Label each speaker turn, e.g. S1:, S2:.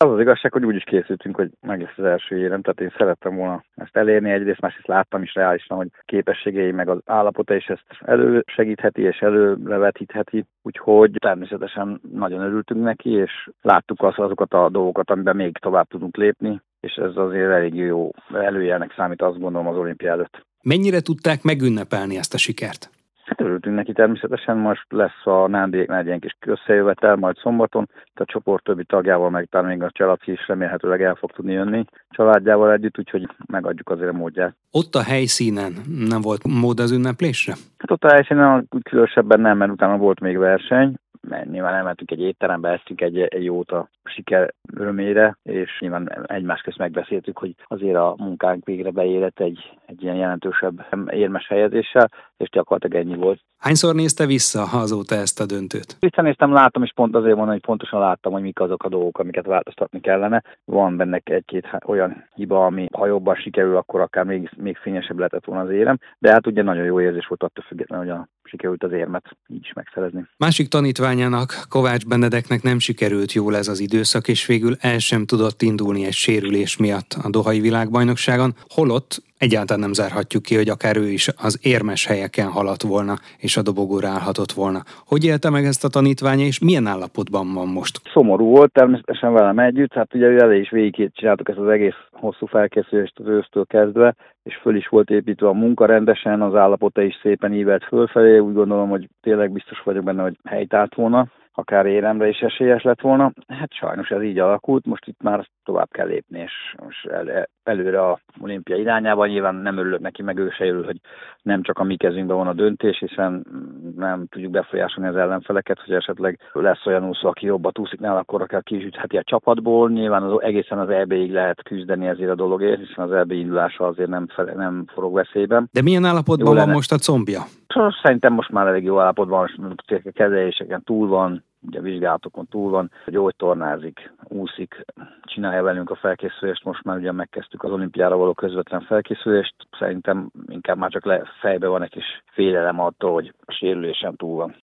S1: Az az igazság, hogy úgy is készültünk, hogy meg lesz az első érem, tehát én szerettem volna ezt elérni egyrészt, másrészt láttam is reálisan, hogy képességei meg az állapota is ezt elősegítheti és előrevetítheti, úgyhogy természetesen nagyon örültünk neki, és láttuk az, azokat a dolgokat, amiben még tovább tudunk lépni, és ez azért elég jó előjelnek számít, azt gondolom az olimpia előtt.
S2: Mennyire tudták megünnepelni ezt a sikert?
S1: Hát örültünk neki természetesen, most lesz a Nándéknál egy ilyen kis összejövetel, majd szombaton, a csoport többi tagjával, meg talán még a család is remélhetőleg el fog tudni jönni családjával együtt, úgyhogy megadjuk azért a módját.
S2: Ott a helyszínen nem volt mód az ünneplésre?
S1: Hát ott a helyszínen különösebben nem, mert utána volt még verseny, mert nyilván elmentünk egy étterembe, eztünk egy, egy jót a siker örömére, és nyilván egymás közt megbeszéltük, hogy azért a munkánk végre beérett egy, egy ilyen jelentősebb érmes helyezéssel, és gyakorlatilag ennyi volt.
S2: Hányszor nézte vissza azóta ezt a döntőt?
S1: Visszanéztem, láttam, és pont azért mondom, hogy pontosan láttam, hogy mik azok a dolgok, amiket változtatni kellene. Van benne egy-két olyan hiba, ami ha jobban sikerül, akkor akár még, még fényesebb lehetett volna az érem, de hát ugye nagyon jó érzés volt attól függetlenül, hogy a sikerült az érmet így is megszerezni.
S2: Másik tanítványának, Kovács Benedeknek nem sikerült jól ez az időszak, és végül el sem tudott indulni egy sérülés miatt a Dohai világbajnokságon, holott egyáltalán nem zárhatjuk ki, hogy akár ő is az érmes helyeken haladt volna, és a dobogóra állhatott volna. Hogy élte meg ezt a tanítványa, és milyen állapotban van most?
S1: Szomorú volt természetesen velem együtt, hát ugye elé is végig csináltuk ezt az egész hosszú felkészülést az ősztől kezdve, és föl is volt építve a munka rendesen, az állapota is szépen ívelt fölfelé, úgy gondolom, hogy tényleg biztos vagyok benne, hogy helytált volna akár éremre is esélyes lett volna. Hát sajnos ez így alakult, most itt már tovább kell lépni, és most el, előre a olimpia irányába. Nyilván nem örülök neki, meg ő se örül, hogy nem csak a mi kezünkben van a döntés, hiszen nem tudjuk befolyásolni az ellenfeleket, hogy esetleg lesz olyan úszó, aki jobbat úszik nála, akkor akár kizsütheti a csapatból. Nyilván az, egészen az EB-ig lehet küzdeni ezért a dologért, hiszen az EB indulása azért nem, fele, nem forog veszélyben.
S2: De milyen állapotban van most a combja?
S1: Szerintem most már elég jó állapotban, a kezeléseken túl van, ugye vizsgálatokon túl van, hogy tornázik, úszik, csinálja velünk a felkészülést, most már ugye megkezdtük az olimpiára való közvetlen felkészülést, szerintem inkább már csak le, fejbe van egy kis félelem attól, hogy a sérülésen túl van.